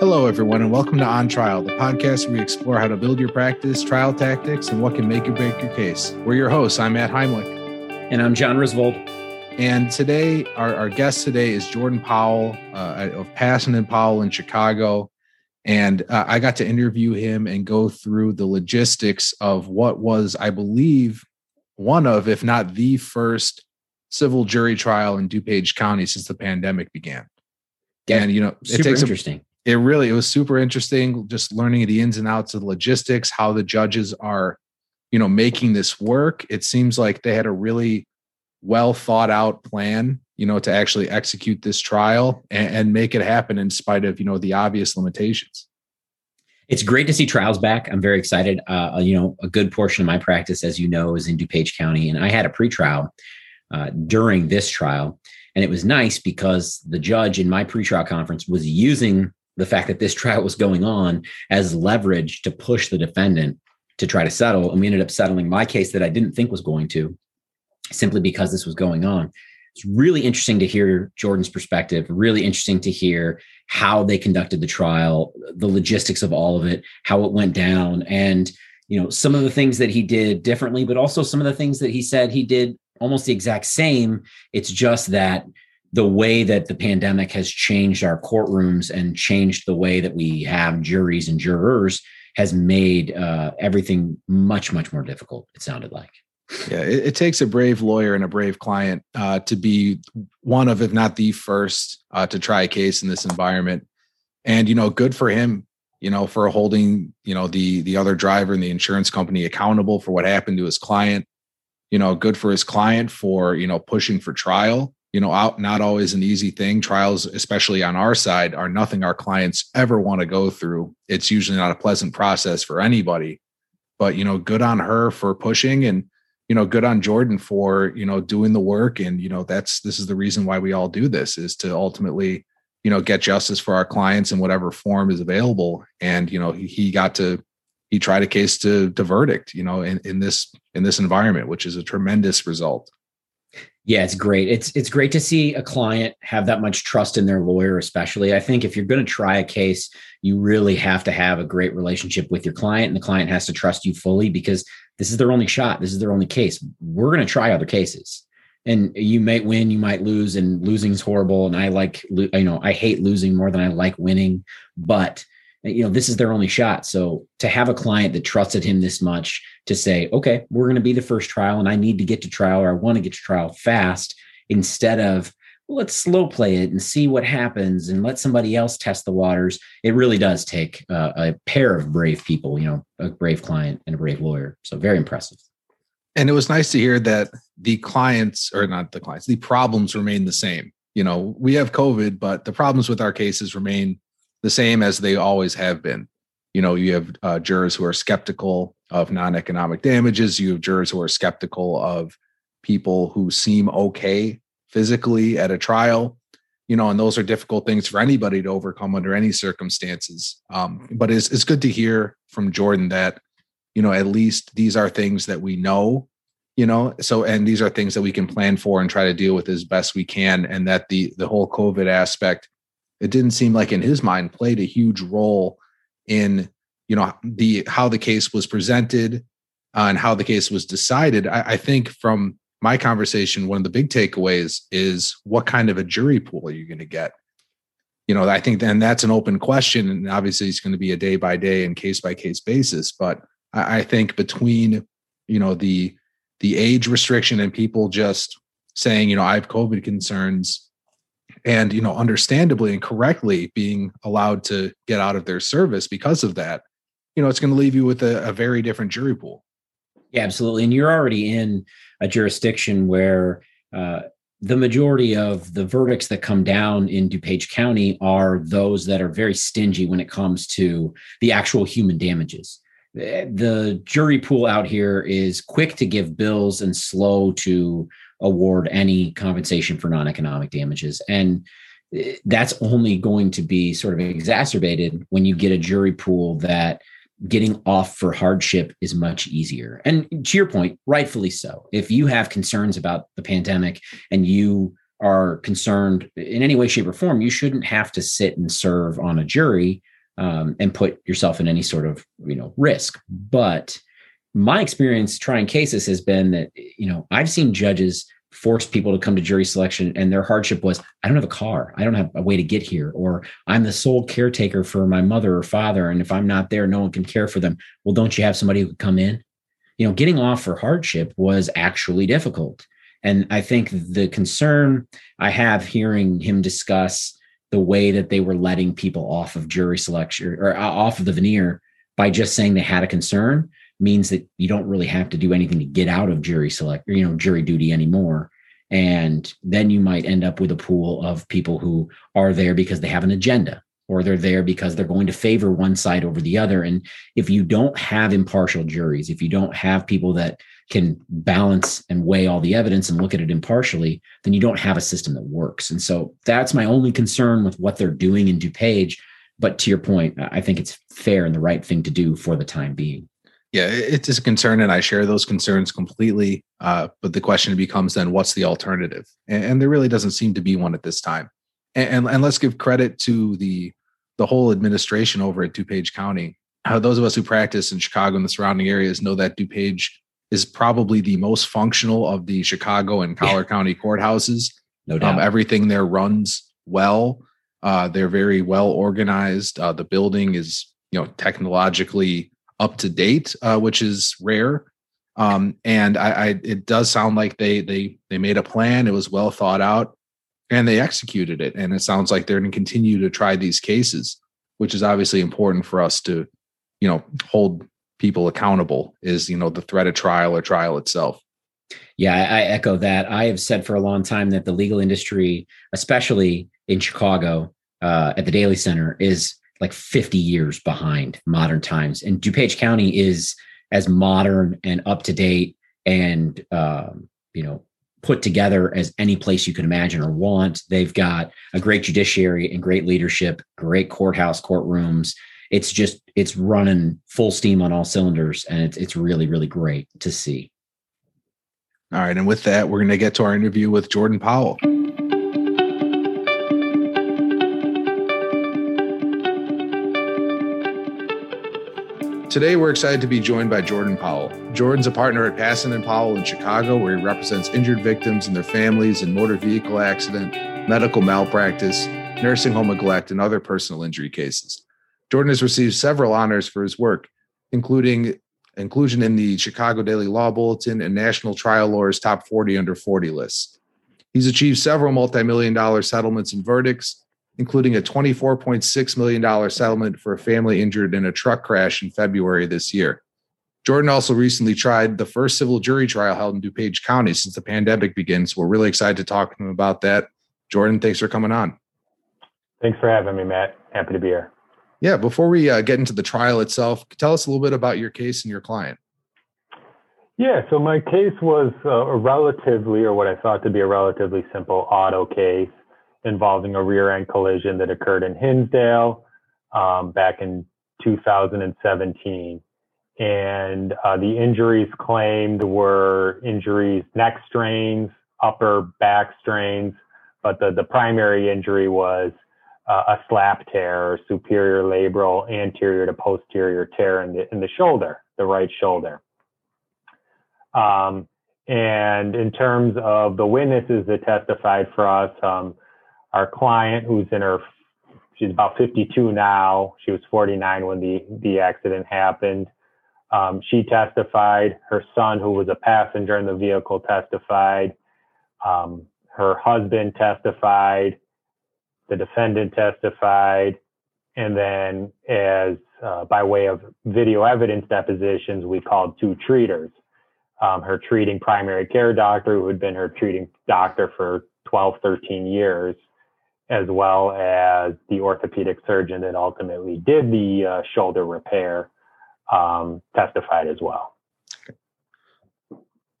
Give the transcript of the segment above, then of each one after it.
Hello, everyone, and welcome to On Trial, the podcast where we explore how to build your practice, trial tactics, and what can make or break your case. We're your hosts. I'm Matt Heimlich. And I'm John Risvold. And today, our, our guest today is Jordan Powell uh, of Passon and Powell in Chicago. And uh, I got to interview him and go through the logistics of what was, I believe, one of, if not the first civil jury trial in DuPage County since the pandemic began. Yeah, and you know, it takes interesting. It really it was super interesting just learning the ins and outs of the logistics, how the judges are, you know, making this work. It seems like they had a really well thought out plan, you know, to actually execute this trial and, and make it happen in spite of, you know, the obvious limitations. It's great to see trials back. I'm very excited. Uh, you know, a good portion of my practice, as you know, is in DuPage County, and I had a pretrial uh, during this trial. And it was nice because the judge in my pretrial conference was using the fact that this trial was going on as leverage to push the defendant to try to settle. And we ended up settling my case that I didn't think was going to, simply because this was going on. It's really interesting to hear Jordan's perspective, really interesting to hear how they conducted the trial, the logistics of all of it, how it went down, and you know some of the things that he did differently, but also some of the things that he said he did almost the exact same. It's just that the way that the pandemic has changed our courtrooms and changed the way that we have juries and jurors has made uh, everything much, much more difficult, it sounded like. Yeah, it, it takes a brave lawyer and a brave client uh, to be one of, if not the first, uh, to try a case in this environment. And you know, good for him, you know, for holding you know the the other driver and the insurance company accountable for what happened to his client you know, good for his client for, you know, pushing for trial. You know, out not always an easy thing. Trials, especially on our side, are nothing our clients ever want to go through. It's usually not a pleasant process for anybody. But, you know, good on her for pushing and, you know, good on Jordan for, you know, doing the work. And, you know, that's this is the reason why we all do this is to ultimately, you know, get justice for our clients in whatever form is available. And, you know, he, he got to he tried a case to to verdict you know in, in this in this environment which is a tremendous result yeah it's great. It's it's great to see a client have that much trust in their lawyer especially. I think if you're going to try a case you really have to have a great relationship with your client and the client has to trust you fully because this is their only shot. This is their only case. We're going to try other cases. And you might win you might lose and losing is horrible and i like you know i hate losing more than i like winning but you know this is their only shot. So to have a client that trusted him this much to say okay we're going to be the first trial and i need to get to trial or i want to get to trial fast instead of well, let's slow play it and see what happens and let somebody else test the waters it really does take uh, a pair of brave people you know a brave client and a brave lawyer. So very impressive. And it was nice to hear that the clients or not the clients the problems remain the same. You know we have covid but the problems with our cases remain the same as they always have been. You know, you have uh, jurors who are skeptical of non economic damages, you have jurors who are skeptical of people who seem okay physically at a trial. You know, and those are difficult things for anybody to overcome under any circumstances. Um, but it's, it's good to hear from Jordan that, you know, at least these are things that we know you know so and these are things that we can plan for and try to deal with as best we can and that the the whole covid aspect it didn't seem like in his mind played a huge role in you know the how the case was presented uh, and how the case was decided. I, I, think from my conversation one of the big takeaways is what kind of a jury pool are you going to get? You know i think then that's an open question and obviously it's going to be a day by day and case by case basis but I, I think between you know the the age restriction and people just saying you know i have covid concerns and you know understandably and correctly being allowed to get out of their service because of that you know it's going to leave you with a, a, very different jury pool yeah absolutely and you're already in a jurisdiction where uh, the majority of the verdicts that come down in DuPage County are those that are very stingy when it comes to the actual human damages. The jury pool out here is quick to give bills and slow to award any compensation for non-economic damages. And eh, that's only going to be sort of exacerbated when you get a jury pool that getting off for hardship is much easier. And to your point rightfully so. If you have concerns about the pandemic and you are concerned in any way, shape, or form, you shouldn't have to sit and serve on a jury um, and put yourself in any sort of you know risk. But my experience trying cases has been that you know I've seen judges force people to come to jury selection and their hardship was i don't have a car. I don't have a way to get here or i'm the sole caretaker for my mother or father and if i'm not there no one can care for them. Well don't you have somebody who could come in? You know getting off for hardship was actually difficult. And i think the concern i have hearing him discuss the way that they were letting people off of jury selection or uh, off of the venire by just saying they had a concern means that you don't really have to do anything to get out of jury select, you know, jury duty anymore. And then you might end up with a pool of people who are there because they have an agenda or they're there because they're going to favor one side over the other. And if you don't have impartial juries, if you don't have people that can balance and weigh all the evidence and look at it impartially, then you don't have a system that works. And so that's my only concern with what they're doing in DuPage. But to your point, I think it's fair and the right thing to do for the time being yeah, it's a concern, and I share those concerns completely. Uh, but the question becomes then, what's the alternative? And, and, there really doesn't seem to be one at this time. And, and, and let's give credit to the the whole administration over at DuPage County. Uh, those of us who practice in Chicago and the surrounding areas know that DuPage is probably the most functional of the Chicago and Collar yeah. County courthouses. No um, doubt, um, everything there runs well. Uh, they're very well organized. Uh, the building is, you know, technologically up to date, uh, which is rare. Um, and I, I, it does sound like they they they made a plan. It was well thought out, and they executed it. And it sounds like they're going to continue to try these cases, which is obviously important for us to, you know, hold people accountable. Is you know the threat of trial or trial itself. Yeah, I, echo that. I have said for a long time that the legal industry, especially in Chicago, uh, at the Daley Center, is like 50 years behind modern times. And DuPage County is as modern and up to date and, um, you know, put together as any place you can imagine or want. They've got a great judiciary and great leadership, great courthouse, courtrooms. It's just, it's running full steam on all cylinders. And it's, it's really, really great to see. All right. And with that, we're going to get to our interview with Jordan Powell. Today, we're excited to be joined by Jordan Powell. Jordan's a partner at Passon and Powell in Chicago, where he represents injured victims and their families in motor vehicle accident, medical malpractice, nursing home neglect, and other personal injury cases. Jordan has received several honors for his work, including inclusion in the Chicago Daily Law Bulletin and National Trial Lawyers Top 40 Under 40 lists. He's achieved several multi-million dollar settlements and verdicts, including a $24.6 million settlement for a family injured in a truck crash in February this year. Jordan also recently tried the first civil jury trial held in DuPage County since the pandemic begins. We're really excited to talk to him about that. Jordan, thanks for coming on. Thanks for having me, Matt. Happy to be here. Yeah, before we uh, get into the trial itself, tell us a little bit about your case and your client. Yeah, so my case was uh, a relatively, or what I thought to be a relatively simple auto case involving a rear end collision that occurred in Hinsdale um, back in 2017. And uh, the injuries claimed were injuries, neck strains, upper back strains, but the, the primary injury was uh, a slap tear or superior labral anterior to posterior tear in the, in the shoulder, the right shoulder. Um, and in terms of the witnesses that testified for us, um, our client who's in her she's about 52 now. She was 49 when the the accident happened. Um, she testified. Her son who was a passenger in the vehicle testified. Um, her husband testified. The defendant testified. And then as uh, by way of video evidence depositions we called two treaters. Um, her treating primary care doctor who had been her treating doctor for 12 13 years as well as the orthopedic surgeon that ultimately did the uh, shoulder repair, um, testified as well.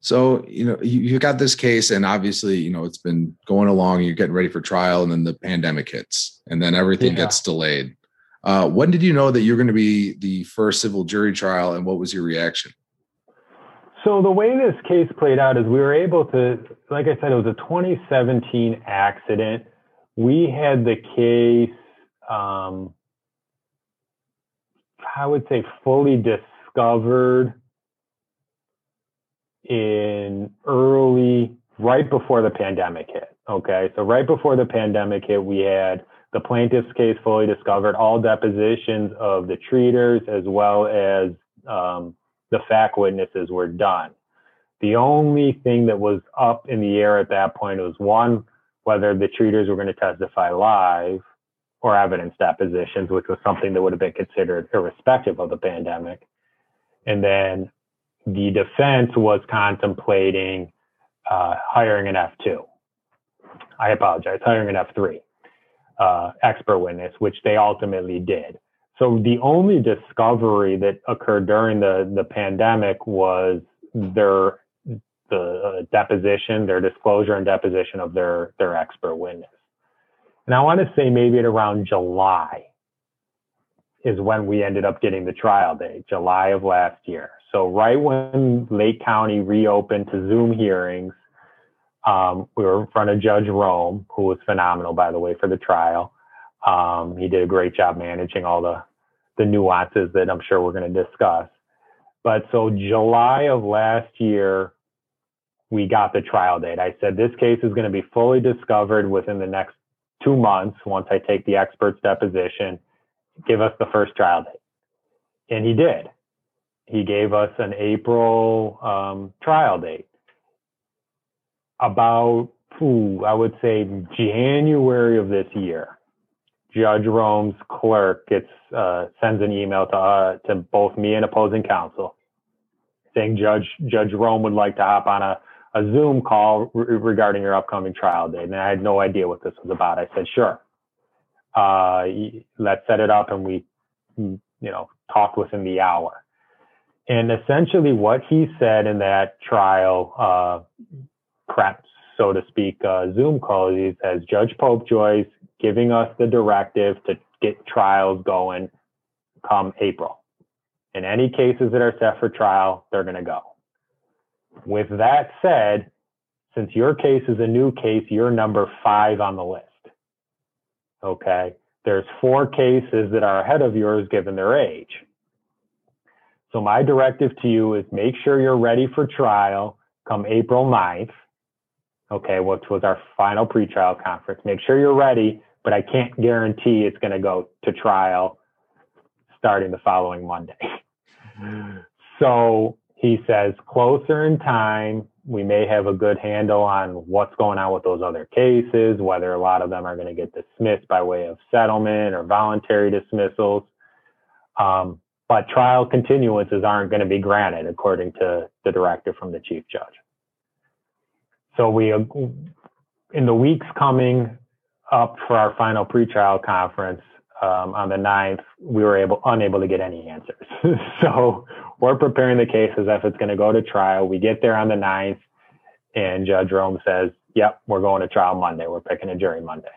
So, you know, you, you got this case, and obviously, you know, it's been going along, you're getting ready for trial, and then the pandemic hits, and then everything yeah. gets delayed. Uh, when did you know that you're going to be the first civil jury trial, and what was your reaction? So the way this case played out is we were able to, like I said, it was a 2017 accident. We had the case, um, I would say, fully discovered in early, right before the pandemic hit. Okay, so right before the pandemic hit, we had the plaintiff's case fully discovered, all depositions of the treaters as well as um, the fact witnesses were done. The only thing that was up in the air at that point was one, whether the treaters were going to testify live or evidence depositions, which was something that would have been considered irrespective of the pandemic. And then the defense was contemplating uh, hiring an F2. I apologize, hiring an F3 uh, expert witness, which they ultimately did. So the only discovery that occurred during the, the pandemic was their the uh, deposition, their disclosure and deposition of their their expert witness. And I want to say maybe at around July is when we ended up getting the trial date, July of last year. So right when Lake County reopened to Zoom hearings, um, we were in front of Judge Rome, who was phenomenal, by the way, for the trial. Um, he did a great job managing all the, the nuances that I'm sure we're going to discuss. But so July of last year, we got the trial date. I said this case is going to be fully discovered within the next two months once I take the expert's deposition. Give us the first trial date. And he did. He gave us an April um, trial date about, ooh, I would say January of this year, Judge Rome's clerk gets uh, sends an email to uh, to both me and opposing counsel saying Judge Judge Rome would like to hop on a, a Zoom call re- regarding your upcoming trial date. And I had no idea what this was about. I said, sure. Uh, let's set it up. And we, you know, talked within the hour. And essentially what he said in that trial, uh, prep, so to speak, uh, Zoom call. He says Judge Popejoy's giving us the directive to get trials going come April. In any cases that are set for trial, they're going to go. With that said, since your case is a new case, you're number five on the list. Okay. There's four cases that are ahead of yours given their age. So my directive to you is make sure you're ready for trial come April 9th okay, which was our final pretrial conference. Make sure you're ready, but I can't guarantee it's going to go to trial starting the following Monday. so he says closer in time, we may have a good handle on what's going on with those other cases, whether a lot of them are going to get dismissed by way of settlement or voluntary dismissals. Um, but trial continuances aren't going to be granted, according to the directive from the chief judge. So we, in the weeks coming up for our final pretrial conference um, on the 9th, we were able unable to get any answers. so we're preparing the case as if it's going to go to trial. We get there on the 9th, and Judge Rome says, "Yep, we're going to trial Monday. We're picking a jury Monday."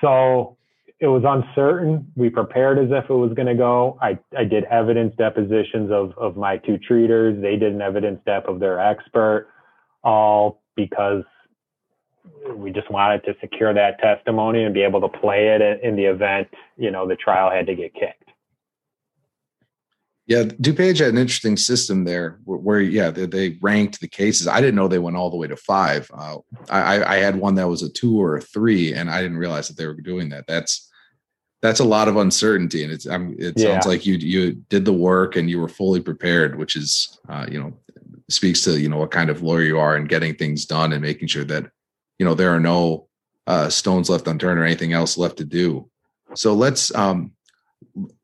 So it was uncertain. We prepared as if it was going to go. I, I did evidence depositions of, of my two treaters. They did an evidence dep of their expert all because we just wanted to secure that testimony and be able to play it in the event, you know, the trial had to get kicked. Yeah, DuPage had an interesting system there where, where yeah, they, they, ranked the cases. I didn't know they went all the way to five. Uh, I, I had one that was a two or a three, and I didn't realize that they were doing that. That's that's a lot of uncertainty, and it's um, it yeah. sounds like you you did the work and you were fully prepared, which is uh, you know speaks to you know what kind of lawyer you are and getting things done and making sure that you know there are no uh, stones left unturned or anything else left to do. So let's um,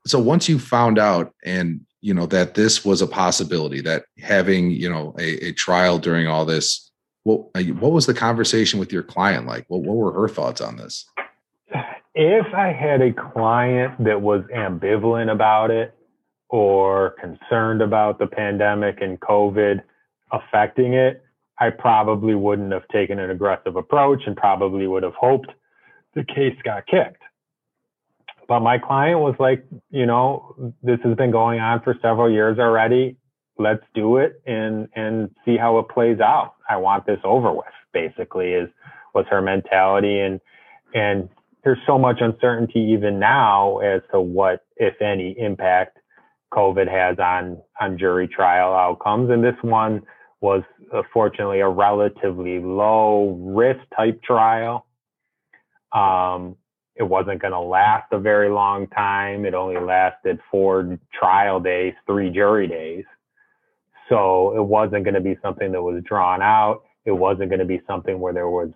so once you found out and you know that this was a possibility that having you know a, a trial during all this what uh, what was the conversation with your client like what, what were her thoughts on this if i had a client that was ambivalent about it or concerned about the pandemic and covid affecting it, I probably wouldn't have taken an aggressive approach and probably would have hoped the case got kicked. But my client was like, you know, this has been going on for several years already. let's do it and and see how it plays out. I want this over with. Basically, is was her mentality, and and there's so much uncertainty even now as to what, if any, impact COVID has on on jury trial outcomes. And this one was uh, fortunately a relatively low risk type trial. Um, it wasn't going to last a very long time. It only lasted four trial days, three jury days. So it wasn't going to be something that was drawn out. It wasn't going to be something where there was,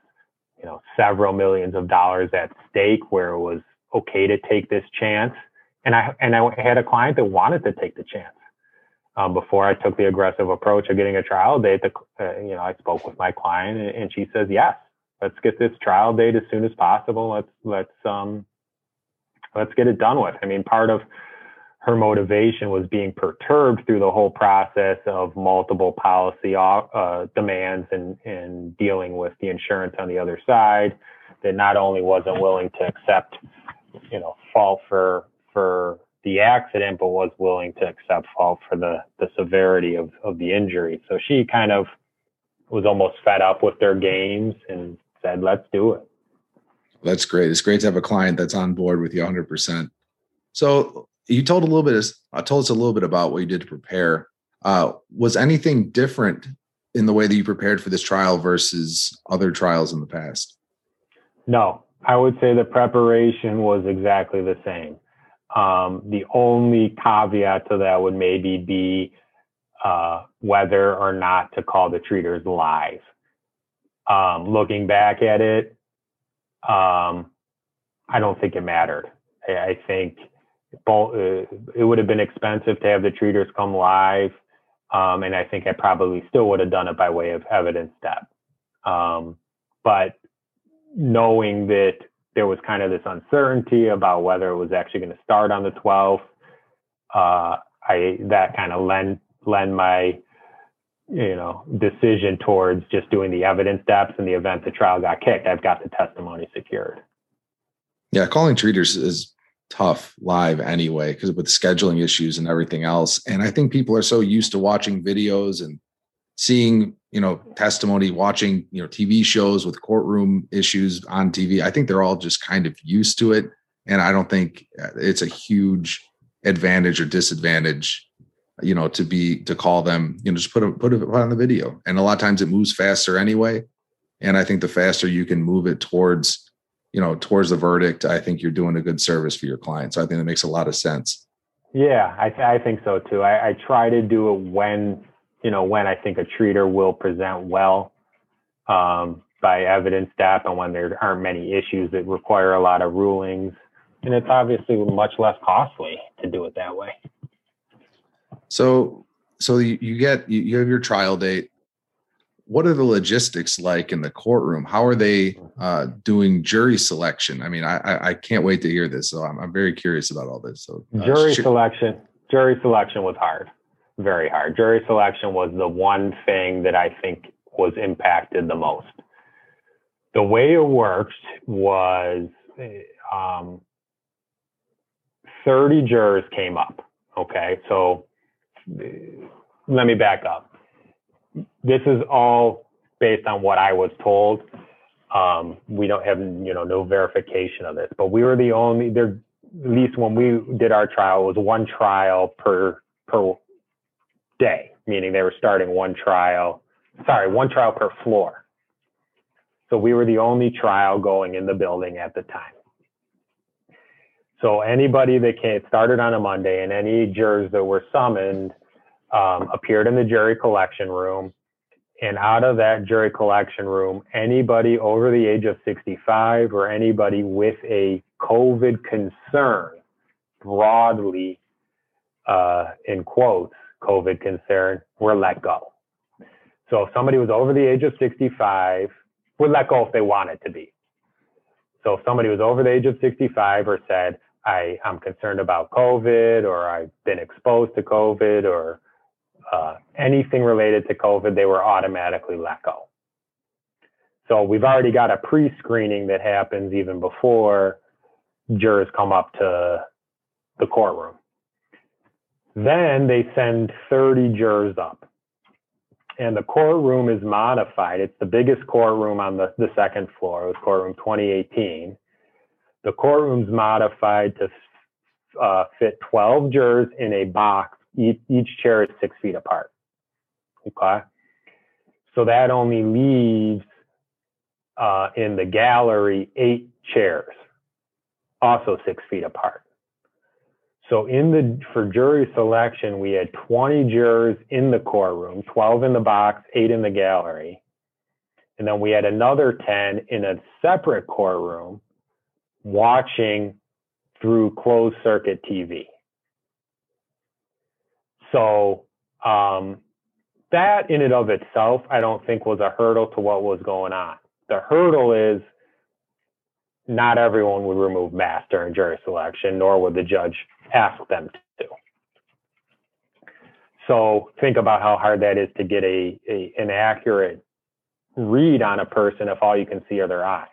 you know, several millions of dollars at stake where it was okay to take this chance. And I, and I had a client that wanted to take the chance. Um, before I took the aggressive approach of getting a trial date, the, uh, you know, I spoke with my client and, and she says, yes, let's get this trial date as soon as possible. Let's, let's, um, let's get it done with. I mean, part of, her motivation was being perturbed through the whole process of multiple policy uh, demands and, and dealing with the insurance on the other side that not only wasn't willing to accept, you know, fault for, for the accident, but was willing to accept fault for the, the severity of, of the injury. So she kind of was almost fed up with their games and said, let's do it. That's great. It's great to have a client that's on board with you 100%. So you told a little bit. I uh, told us a little bit about what you did to prepare. Uh, was anything different in the way that you prepared for this trial versus other trials in the past? No, I would say the preparation was exactly the same. Um, the only caveat to that would maybe be uh, whether or not to call the treaters live. Um, looking back at it, um, I don't think it mattered. I, I think uh, it would have been expensive to have the treaters come live. Um, and I think I probably still would have done it by way of evidence dep. Um, but knowing that there was kind of this uncertainty about whether it was actually going to start on the 12th, uh, I that kind of lend lend my you know decision towards just doing the evidence deps in the event the trial got kicked. I've got the testimony secured. Yeah, calling treaters is tough live anyway because with scheduling issues and everything else and i think people are so used to watching videos and seeing you know testimony watching you know tv shows with courtroom issues on tv i think they're all just kind of used to it and i don't think uh, it's a huge advantage or disadvantage you know to be to call them you know just put it put it on the video. And a lot of times it moves faster anyway. And i think the faster you can move it towards you know towards the verdict i think you're doing a good service for your client. So i think that makes a lot of sense. Yeah i, th- I think so too. I, I try to do it when you know when i think a treater will present well um, by evidence dep and when there aren't many issues that require a lot of rulings. And it's obviously much less costly to do it that way so so you, you get you, you have your trial date what are the logistics like in the courtroom? How are they uh, doing jury selection? I mean, I, I can't wait to hear this. So I'm, I'm very curious about all this. So uh, jury selection, jury selection was hard, very hard. Jury selection was the one thing that I think was impacted the most. The way it worked was um, 30 jurors came up. Okay, so let me back up this is all based on what I was told. Um, we don't have, you know, no verification of this, but we were the only there. At least when we did our trial, it was one trial per per day, meaning they were starting one trial. Sorry, one trial per floor. So we were the only trial going in the building at the time. So anybody that came started on a Monday, and any jurors that were summoned um, appeared in the jury collection room. And out of that jury collection room, anybody over the age of 65 or anybody with a COVID concern, broadly uh, in quotes, COVID concern, were let go. So if somebody was over the age of 65, would let go if they wanted to be. So if somebody was over the age of 65 or said, I, I'm concerned about COVID or I've been exposed to COVID or uh, anything related to COVID, they were automatically let go. So we've already got a pre-screening that happens even before jurors come up to the courtroom. Then they send 30 jurors up. And the courtroom is modified. It's the biggest courtroom on the, the second floor. It was courtroom 2018. The courtroom's modified to uh, fit 12 jurors in a box. Each, each chair is six feet apart. Okay. So that only leaves uh, in the gallery eight chairs, also six feet apart. So in the for jury selection, we had 20 jurors in the courtroom, 12 in the box, eight in the gallery. And then we had another 10 in a separate courtroom watching through closed circuit TV. So um, that in and of itself, I don't think was a hurdle to what was going on. The hurdle is not everyone would remove masks during jury selection, nor would the judge ask them to. So think about how hard that is to get a, a an accurate read on a person if all you can see are their eyes.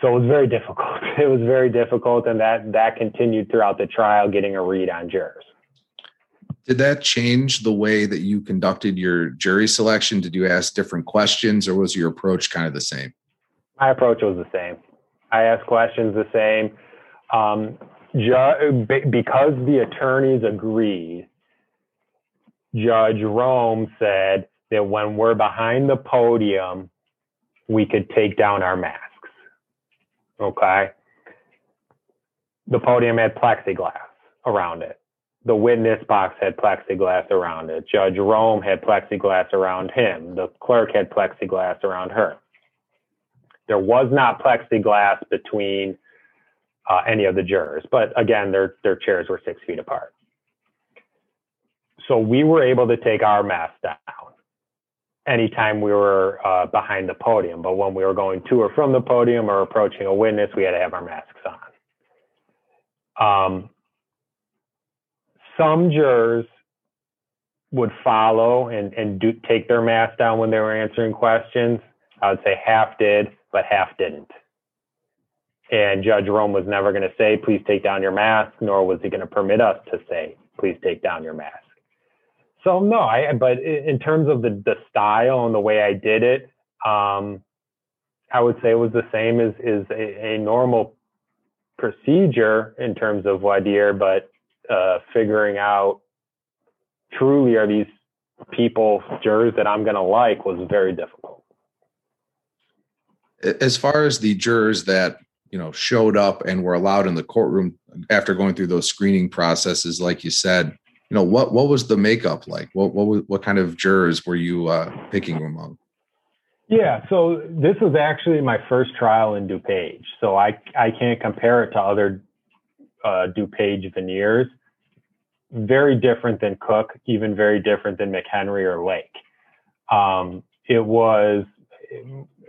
So it was very difficult. It was very difficult, and that that continued throughout the trial, getting a read on jurors. Did that change the way that you conducted your jury selection? Did you ask different questions, or was your approach kind of the same? My approach was the same. I asked questions the same. Um, ju- because the attorneys agreed, Judge Rome said that when we're behind the podium, we could take down our masks. Okay. The podium had plexiglass around it. The witness box had plexiglass around it. Judge Rome had plexiglass around him. The clerk had plexiglass around her. There was not plexiglass between uh, any of the jurors, but again, their their chairs were six feet apart. So we were able to take our mask down anytime we were uh, behind the podium, but when we were going to or from the podium or approaching a witness, we had to have our masks on. Um, some jurors would follow and, and do, take their mask down when they were answering questions. I would say half did, but half didn't. And Judge Rome was never going to say, please take down your mask, nor was he going to permit us to say, please take down your mask. So no, I, but in terms of the, the style and the way I did it, um, I would say it was the same as, as a, a normal procedure in terms of dire, but uh, figuring out truly are these people, jurors that I'm going to like was very difficult. As far as the jurors that you know showed up and were allowed in the courtroom after going through those screening processes like you said you know what what was the makeup like? What what what kind of jurors were you uh, picking among? Yeah so this was actually my first trial in DuPage. So i i can't compare it to other uh, DuPage venires. Very different than cook even very different than mchenry or lake. Um, it was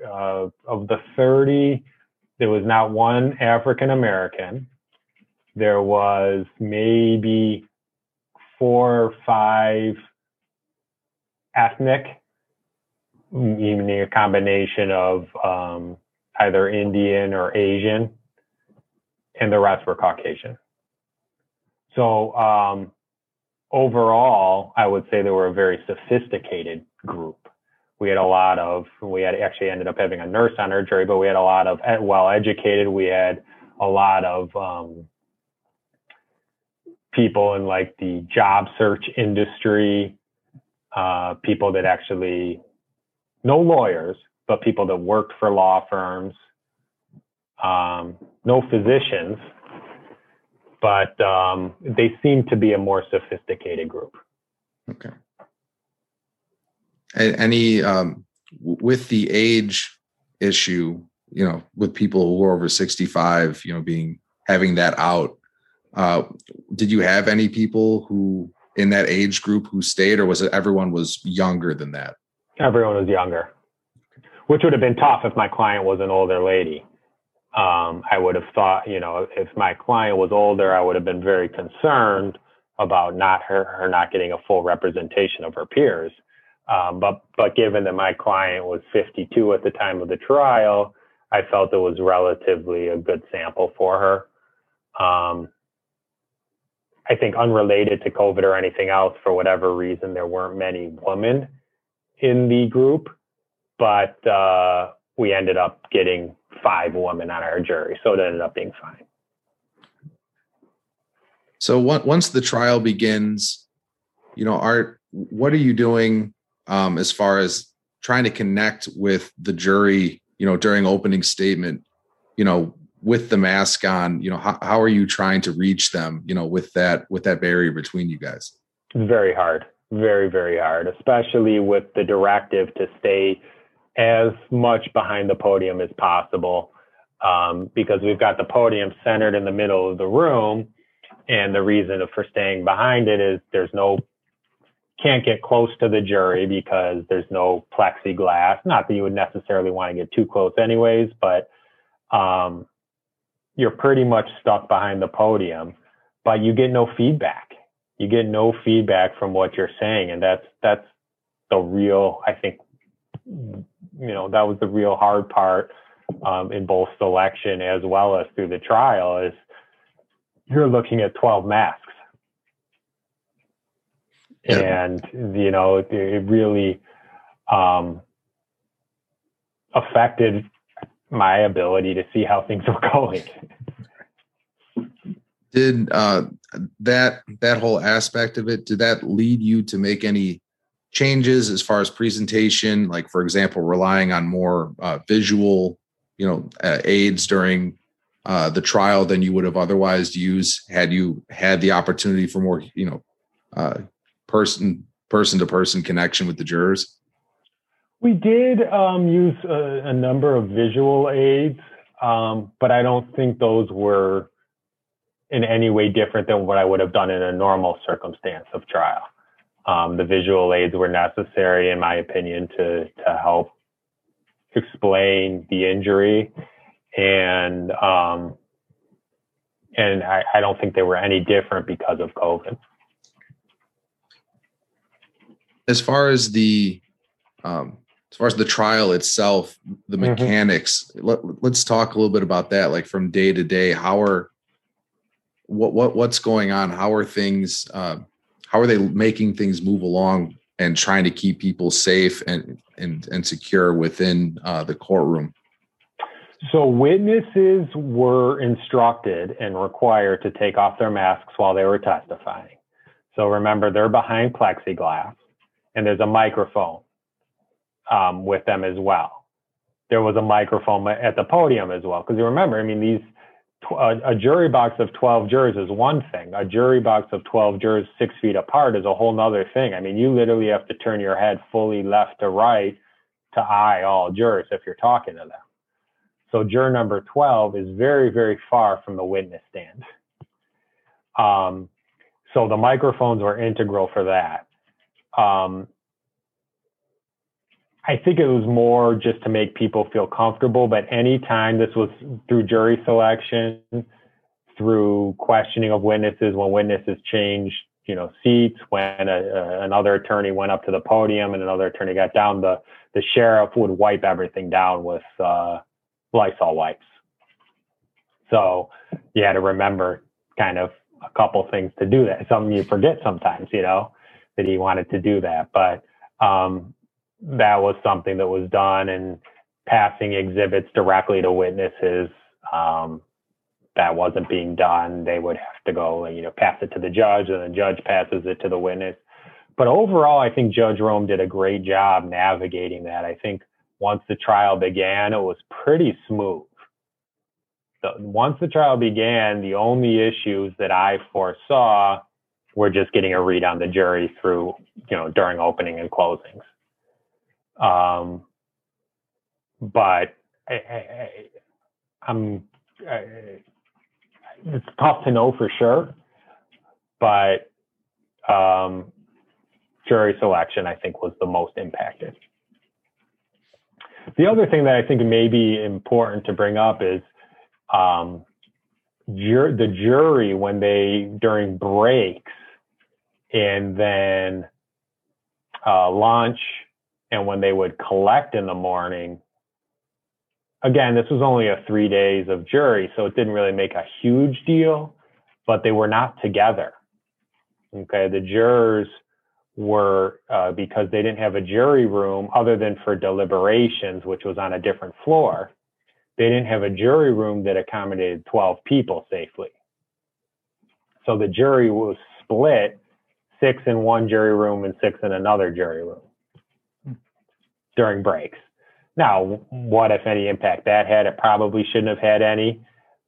uh, of the 30 there was not one African American. There was maybe four or five ethnic, meaning a combination of um, either Indian or Asian, and the rest were Caucasian. So um, overall, I would say they were a very sophisticated group we had a lot of we had actually ended up having a nurse on our jury but we had a lot of well educated we had a lot of um, people in like the job search industry uh, people that actually no lawyers but people that worked for law firms um, no physicians but um, they seem to be a more sophisticated group okay any um, with the age issue, you know, with people who are over 65, you know, being having that out. Uh, did you have any people who in that age group who stayed, or was it everyone was younger than that? Everyone was younger, which would have been tough if my client was an older lady. Um, I would have thought, you know, if my client was older, I would have been very concerned about not her, her not getting a full representation of her peers. Um, but but given that my client was 52 at the time of the trial, I felt it was relatively a good sample for her. Um, I think unrelated to COVID or anything else, for whatever reason, there weren't many women in the group, but uh, we ended up getting five women on our jury, so it ended up being fine. So once the trial begins, you know, Art, what are you doing um, as far as trying to connect with the jury, you know, during opening statement, you know, with the mask on, you know, how, how are you trying to reach them, you know, with that, with that barrier between you guys? Very hard, very, very hard, especially with the directive to stay as much behind the podium as possible. Um, because we've got the podium centered in the middle of the room. And the reason for staying behind it is there's no can't get close to the jury because there's no plexiglass. Not that you would necessarily want to get too close, anyways, but um, you're pretty much stuck behind the podium, but you get no feedback. You get no feedback from what you're saying, and that's that's the real. I think you know that was the real hard part um, in both selection as well as through the trial is you're looking at 12 masks and you know it, it really um, affected my ability to see how things were going. Did uh, that that whole aspect of it did that lead you to make any changes as far as presentation? Like, for example, relying on more uh, visual, you know, uh, aids during uh, the trial than you would have otherwise used had you had the opportunity for more, you know, uh, person person to person connection with the jurors? We did um, use a, a, number of visual aids, um, but I don't think those were in any way different than what I would have done in a normal circumstance of trial. Um, the visual aids were necessary, in my opinion, to to help explain the injury, and um, and I, I don't think they were any different because of COVID as far as the um, as far as the trial itself, the mm-hmm. mechanics. Let, us talk a little bit about that. Like from day to day, how are what what what's going on? How are things? Uh, how are they making things move along and trying to keep people safe and and and secure within uh, the courtroom? So witnesses were instructed and required to take off their masks while they were testifying. So remember, they're behind plexiglass and there's a microphone um, with them as well. There was a microphone at the podium as well. Because you remember, I mean, these a, a, jury box of 12 jurors is one thing. A jury box of 12 jurors six feet apart is a whole nother thing. I mean, you literally have to turn your head fully left to right to eye all jurors if you're talking to them. So juror number 12 is very, very far from the witness stand. Um, so the microphones were integral for that. Um, I think it was more just to make people feel comfortable, but anytime this was through jury selection, through questioning of witnesses, when witnesses changed, you know, seats, when a, a, another attorney went up to the podium and another attorney got down, the, the sheriff would wipe everything down with uh, Lysol wipes. So you had to remember kind of a couple things to do that. Something you forget sometimes, you know that he wanted to do that. But um, that was something that was done and passing exhibits directly to witnesses. Um, that wasn't being done. They would have to go, you know, pass it to the judge, and the judge passes it to the witness. But overall, I think Judge Rome did a great job navigating that. I think once the trial began, it was pretty smooth. Once the trial began, the only issues that I foresaw we're just getting a read on the jury through, you know, during opening and closings. Um, but I, am it's tough to know for sure, but um, jury selection, I think, was the most impacted. The other thing that I think may be important to bring up is um, jur- the jury, when they, during breaks, and then uh, lunch, and when they would collect in the morning. Again, this was only a three days of jury, so it didn't really make a huge deal, but they were not together. Okay, the jurors were uh, because they didn't have a jury room other than for deliberations, which was on a different floor. They didn't have a jury room that accommodated 12 people safely. So the jury was split six in one jury room and six in another jury room during breaks. Now, what if any impact that had? It probably shouldn't have had any,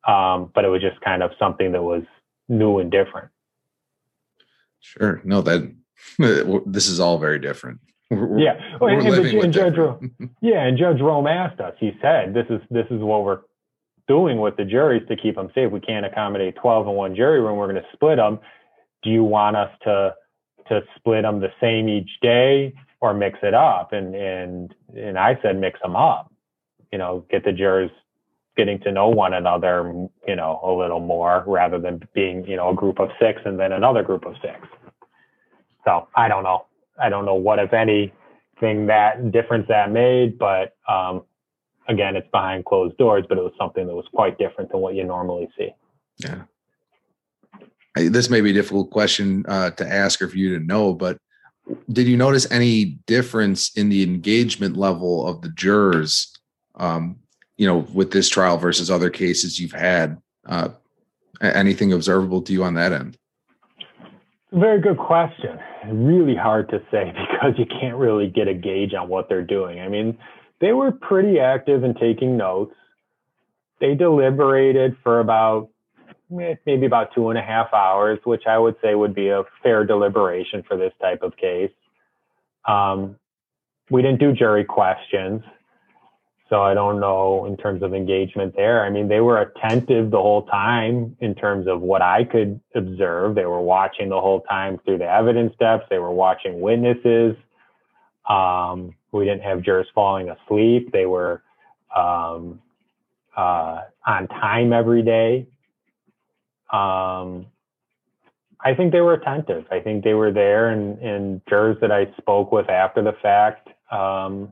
um, but it was just kind of something that was new and different. Sure. No, that this is all very different. We're, yeah, and, and, and Judge yeah, and Judge Rome asked us. He said, "This is this is what we're doing with the juries to keep them safe. We can't accommodate 12 in one jury room. We're going to split them. Do you want us to to split them the same each day or mix it up?" And and and I said, mix them up. You know, get the jurors getting to know one another, you know, a little more rather than being, you know, a group of six and then another group of six. So I don't know. I don't know what, if anything, that difference that made, but um, again, it's behind closed doors, but it was something that was quite different than what you normally see. Yeah. This may be a difficult question uh, to ask or for you to know, but did you notice any difference in the engagement level of the jurors um, you know with this trial versus other cases you've had? Uh, anything observable to you on that end? Very good question. Really hard to say because you can't really get a gauge on what they're doing. I mean they were pretty active in taking notes. They deliberated for about maybe about two and a half hours, which I would say would be a fair deliberation for this type of case. Um, we didn't do jury questions. So I don't know in terms of engagement there. I mean, they were attentive the whole time in terms of what I could observe. They were watching the whole time through the evidence steps. They were watching witnesses. Um, we didn't have jurors falling asleep. They were um, uh, on time every day um, I think they were attentive. I think they were there, and, and jurors that I spoke with after the fact, um,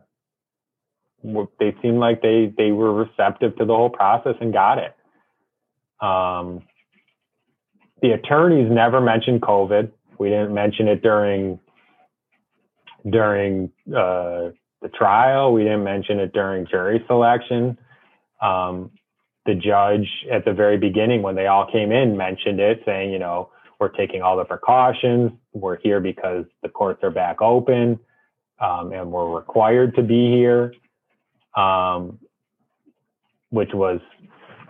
they seemed like they they were receptive to the whole process and got it. Um, the attorneys never mentioned COVID. We didn't mention it during during uh, the trial. We didn't mention it during jury selection. Um, the judge at the very beginning when they all came in mentioned it saying you know we're taking all the precautions. We're here because the courts are back open um, and we're required to be here um, which was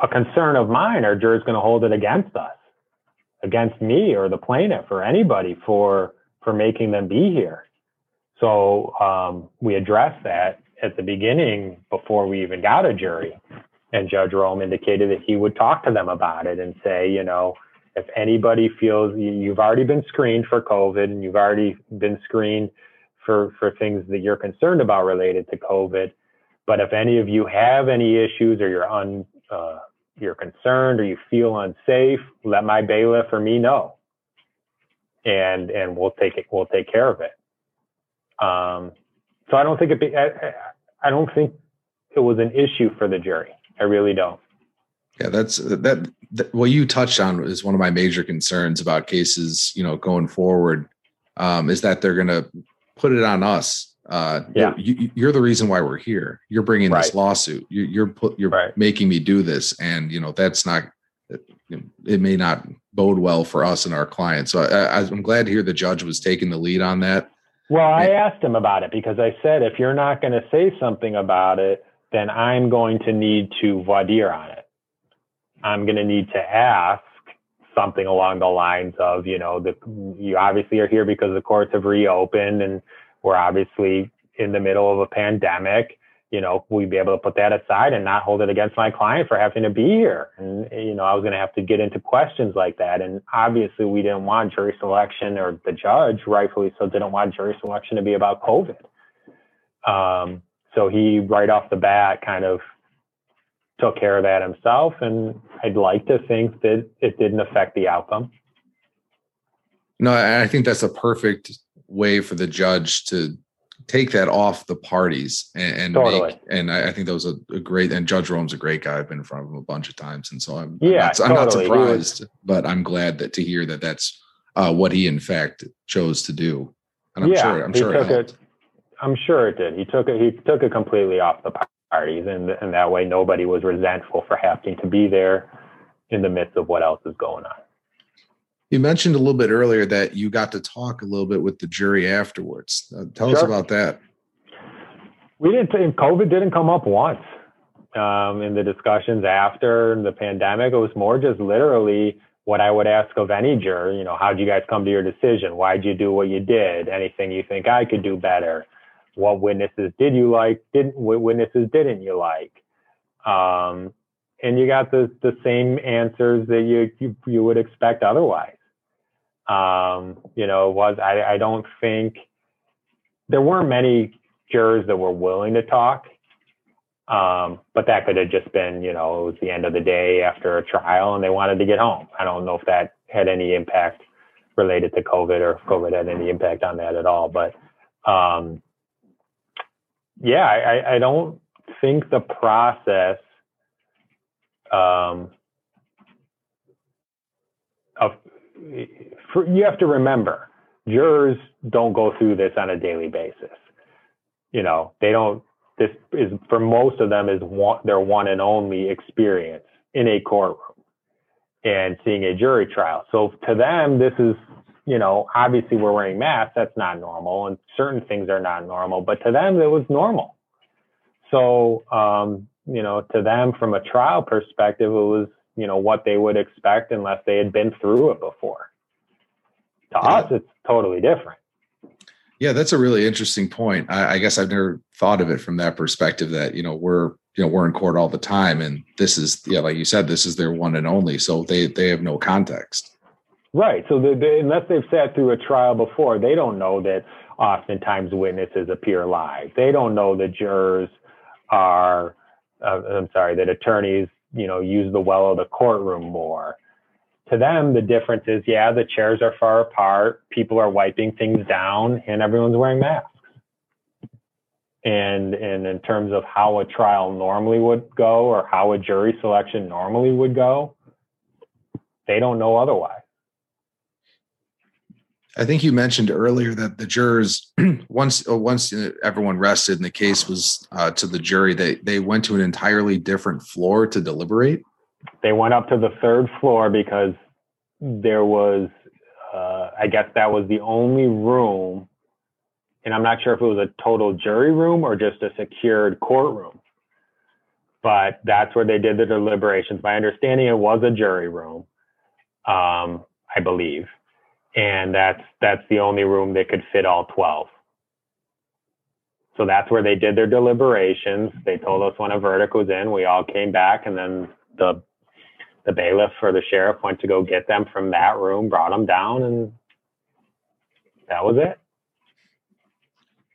a concern of mine. Are jurors going to hold it against us against me or the plaintiff or anybody for for making them be here? So um, we addressed that at the beginning before we even got a jury and Judge Rome indicated that he would talk to them about it and say, you know, if anybody feels you've already been screened for COVID and you've already been screened for, for things that you're concerned about related to COVID, but if any of you have any issues or you're un, uh, you're concerned or you feel unsafe, let my bailiff or me know, and and we'll take it. We'll take care of it. Um, so I don't think it. Be, I, I don't think it was an issue for the jury. I really don't. Yeah, that's that, that. What you touched on is one of my major concerns about cases. You know, going forward, um, is that they're going to put it on us. Uh, yeah, you, are the reason why we're here. You're bringing right. this lawsuit. You, you're put. You're right. making me do this, and you know that's not. It may not bode well for us and our clients. So I, I'm glad to hear the judge was taking the lead on that. Well, I asked him about it because I said, if you're not going to say something about it, then I'm going to need to dire on it. I'm going to need to ask something along the lines of, you know, the, you obviously are here because the courts have reopened and we're obviously in the middle of a pandemic. You know, we'd be able to put that aside and not hold it against my client for having to be here. And, you know, I was going to have to get into questions like that. And obviously we didn't want jury selection or the judge rightfully so didn't want jury selection to be about COVID. Um, so he right off the bat kind of took care of that himself and i'd like to think that it didn't affect the outcome no i think that's a perfect way for the judge to take that off the parties and, and totally. make and I, I, think that was a, a, great and Judge Rome's a great guy. I've been in front of him a bunch of times, and so I'm yeah, I'm not, I'm not surprised, but I'm glad that to hear that that's uh, what he in fact chose to do. And I'm yeah, sure I'm sure it, it, I'm sure it did. He took it he took it completely off the parties and and that way nobody was resentful for having to be there in the midst of what else is going on. You mentioned a little bit earlier that you got to talk a little bit with the jury afterwards. Uh, tell sure. us about that. We didn't. COVID didn't come up once um, in the discussions after the pandemic. It was more just literally what I would ask of any juror. You know, how'd you guys come to your decision? Why'd you do what you did? Anything you think I could do better? What witnesses did you like? Didn't what witnesses didn't you like? Um, and you got the the same answers that you you, you would expect otherwise. Um, you know, was I, I don't think there weren't many jurors that were willing to talk. Um, but that could have just been, you know, it was the end of the day after a trial and they wanted to get home. I don't know if that had any impact related to COVID or if COVID had any impact on that at all. But um, yeah, I, I don't think the process um, of for, you have to remember jurors don't go through this on a daily basis. You know, they don't. This is for most of them is one, their one and only experience in a courtroom and seeing a jury trial. So to them, this is you know, obviously we're wearing masks. That's not normal, and certain things are not normal. But to them, it was normal. So, um, you know, to them from a trial perspective, it was you know what they would expect unless they had been through it before. To yeah. us, it's totally different. Yeah, that's a really interesting point. I, I, guess I've never thought of it from that perspective. That you know we're you know we're in court all the time, and this is yeah, like you said, this is their one and only, so they they have no context. Right. So they, they, unless they've sat through a trial before, they don't know that oftentimes witnesses appear live. They don't know that jurors are. Uh, I'm sorry, that attorneys you know, use the well of the courtroom more. To them, the difference is, yeah, the chairs are far apart, people are wiping things down, and everyone's wearing masks. And, and in terms of how a trial normally would go or how a jury selection normally would go, they don't know otherwise. I think you mentioned earlier that the jurors, once uh, once everyone rested and the case was uh, to the jury, they they went to an entirely different floor to deliberate. They went up to the third floor because there was, uh, I guess that was the only room, and I'm not sure if it was a total jury room or just a secured courtroom. But that's where they did the deliberations. My understanding, it was a jury room, um, I believe and that's that's the only room that could fit all 12 so that's where they did their deliberations. They told us when a verdict was in. We all came back and then the the bailiff or the sheriff went to go get them from that room brought them down and that was it.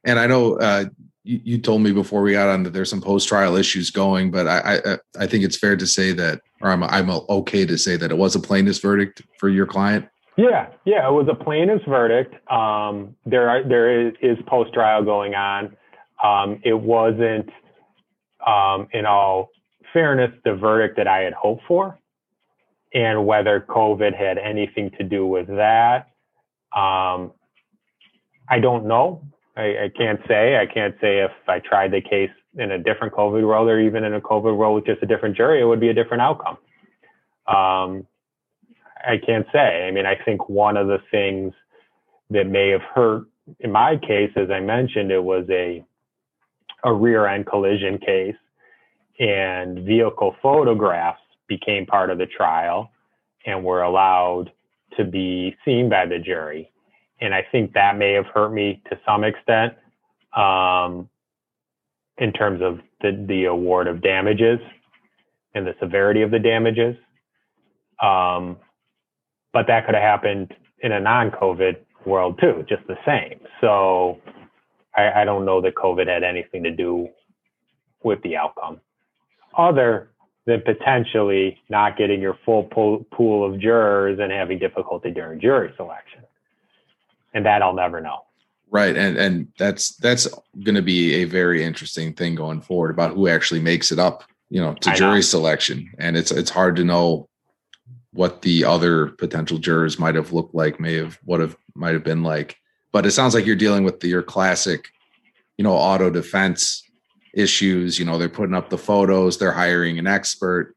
And i know uh, you, you, told me before we got on that there's some post-trial issues going but i i, I think it's fair to say that or i'm i'm okay to say that it was a plaintiff's verdict for your client yeah, yeah, it was a plaintiff's verdict. Um, there are there is, is post trial going on. Um, it wasn't, um, in all fairness, the verdict that I had hoped for, and whether COVID had anything to do with that, um, I don't know. I, I, can't say. I can't say if I tried the case in a different COVID world or even in a COVID world with just a different jury, it would be a different outcome. I can't say. I mean, I think one of the things that may have hurt in my case, as I mentioned, it was a a rear end collision case, and vehicle photographs became part of the trial and were allowed to be seen by the jury. And I think that may have hurt me to some extent um, in terms of the, the award of damages and the severity of the damages. Um, but that could have happened in a non-COVID world too, just the same. So I, I don't know that COVID had anything to do with the outcome, other than potentially not getting your full pool, pool of jurors and having difficulty during jury selection. And that I'll never know. Right, and and that's that's going to be a very interesting thing going forward about who actually makes it up, you know, to jury selection. And it's it's hard to know what the other potential jurors might have looked like, may have what have might have been like. But it sounds like you're dealing with the, your classic, you know, auto defense issues. You know, they're putting up the photos, they're hiring an expert.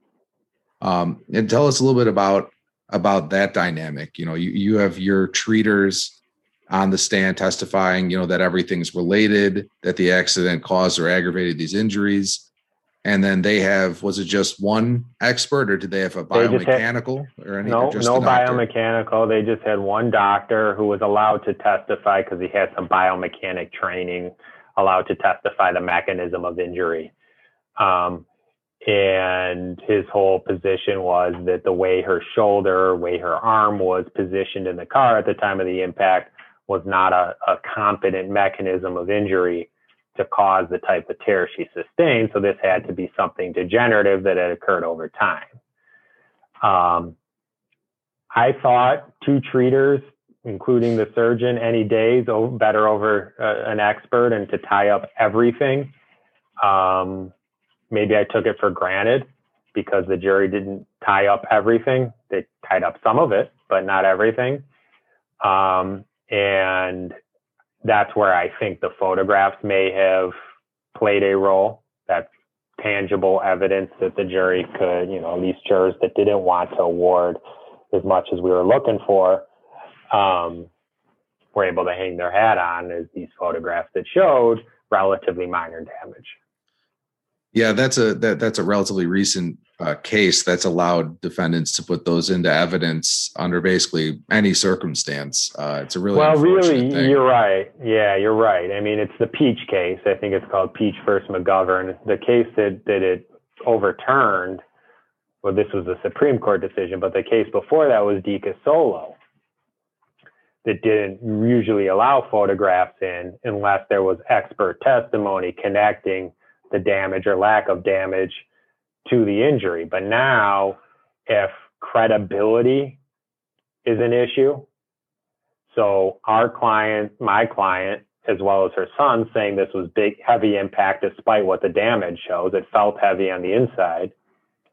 Um, and tell us a little bit about about that dynamic. You know, you, you have your treaters on the stand testifying, you know, that everything's related, that the accident caused or aggravated these injuries and then they have was it just one expert or did they have a biomechanical had, or anything? No, no biomechanical. They just had one doctor who was allowed to testify because he had some biomechanic training, allowed to testify the mechanism of injury. Um, and his whole position was that the way her shoulder, way her arm was positioned in the car at the time of the impact was not a, a competent mechanism of injury to cause the type of tear she sustained. So this had to be something degenerative that had occurred over time. Um, I thought two treaters, including the surgeon, any days better over uh, an expert and to tie up everything. Um, maybe I took it for granted because the jury didn't tie up everything. They tied up some of it, but not everything. Um, and that's where I think the photographs may have played a role. That's tangible evidence that the jury could, you know, at least jurors that didn't want to award as much as we were looking for, um, were able to hang their hat on as these photographs that showed relatively minor damage. Yeah, that's a that that's a relatively recent uh, case that's allowed defendants to put those into evidence under basically any circumstance. Uh, it's a really well, really, thing. you're right. Yeah, you're right. I mean, it's the Peach case. I think it's called Peach versus McGovern. The case that that it overturned. Well, this was a Supreme Court decision, but the case before that was Deca Solo that didn't usually allow photographs in unless there was expert testimony connecting the damage or lack of damage to the injury. But now, if credibility is an issue, so our client, my client, as well as her son, saying this was big, heavy impact despite what the damage shows, it felt heavy on the inside.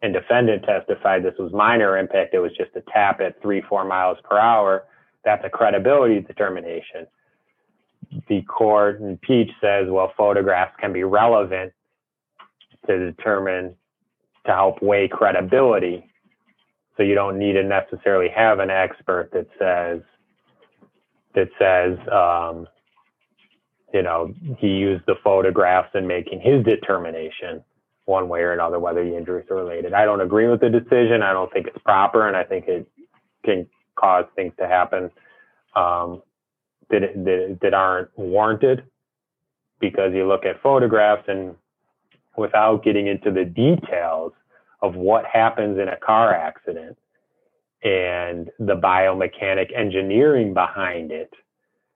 And defendant testified this was minor impact. It was just a tap at three, four miles per hour. That's a credibility determination. The court in Peach says, well, photographs can be relevant to determine to help weigh credibility. So you don't need to necessarily have an expert that says that says um, you know he used the photographs in making his determination one way or another whether the injuries are related. I don't agree with the decision. I don't think it's proper, and I think it can cause things to happen um, that, that that aren't warranted because you look at photographs and without getting into the details of what happens in a car accident and the biomechanic engineering behind it,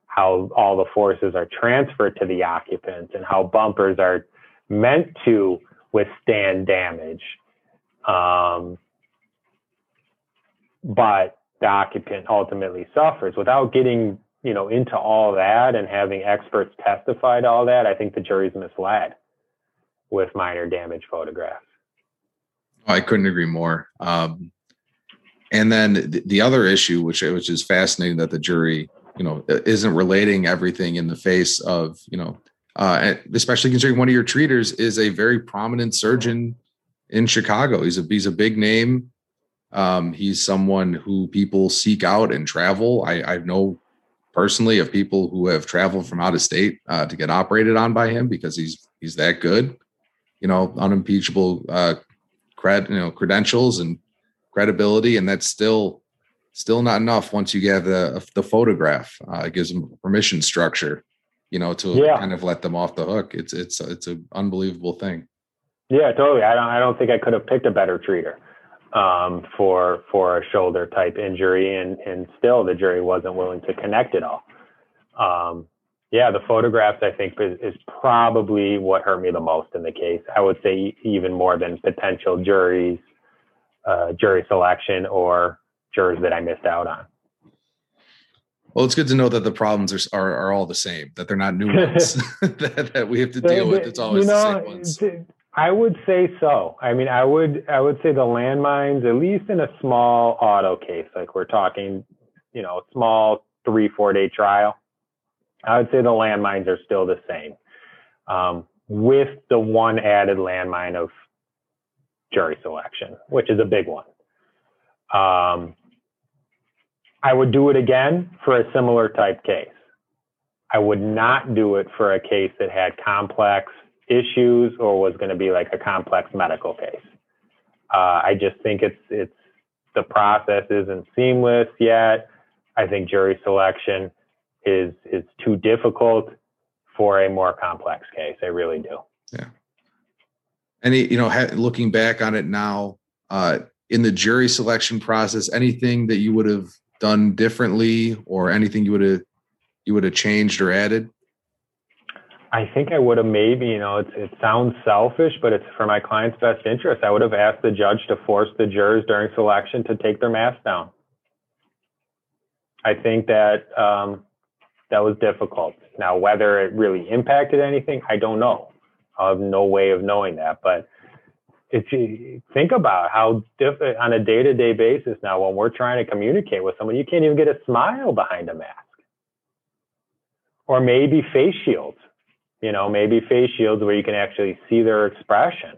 how all the forces are transferred to the occupants and how bumpers are meant to withstand damage. Um, but the occupant ultimately suffers without getting you know into all that and having experts testify to all that i think the jury's misled with minor damage photographs. I couldn't agree more. Um, and then the, the other issue, which which is fascinating, that the jury, you know, isn't relating everything in the face of, you know, uh, especially considering one of your treaters is a very prominent surgeon in Chicago. He's a he's a big name. Um, he's someone who people seek out and travel. I, I know personally of people who have traveled from out of state uh, to get operated on by him because he's he's that good you know, unimpeachable uh, cred, you know, credentials and credibility, and that's still still not enough once you get the the photograph. Uh, it gives them permission structure, you know, to yeah. kind of let them off the hook. It's it's it's an unbelievable thing. Yeah, totally. I don't I don't think I could have picked a better treater um, for for a shoulder type injury, and and still the jury wasn't willing to connect it all. Um, yeah, the photographs I think is, is, probably what hurt me the most in the case. I would say even more than potential juries, uh, jury selection or jurors that I missed out on. Well, it's good to know that the problems are are, are all the same. That they're not new ones that, that, we have to deal with. It's always you know, the same ones. I would say so. I mean, I would I would say the landmines, at least in a small auto case, like we're talking, you know, small three four day trial. I would say the landmines are still the same, um, with the one added landmine of jury selection, which is a big one. Um, I would do it again for a similar type case. I would not do it for a case that had complex issues or was going to be like a complex medical case. Uh, I just think it's it's the process isn't seamless yet. I think jury selection is is too difficult for a more complex case. I really do. Yeah. Any you know ha- looking back on it now uh, in the jury selection process, anything that you would have done differently or anything you would have you would have changed or added? I think I would have maybe, you know, it sounds selfish, but it's for my client's best interest. I would have asked the judge to force the jurors during selection to take their masks down. I think that um, that was difficult. Now, whether it really impacted anything, I don't know. I have no way of knowing that. But if you think about how diff- on a day-to-day basis now, when we're trying to communicate with someone, you can't even get a smile behind a mask, or maybe face shields you know, maybe face shields where you can actually see their expression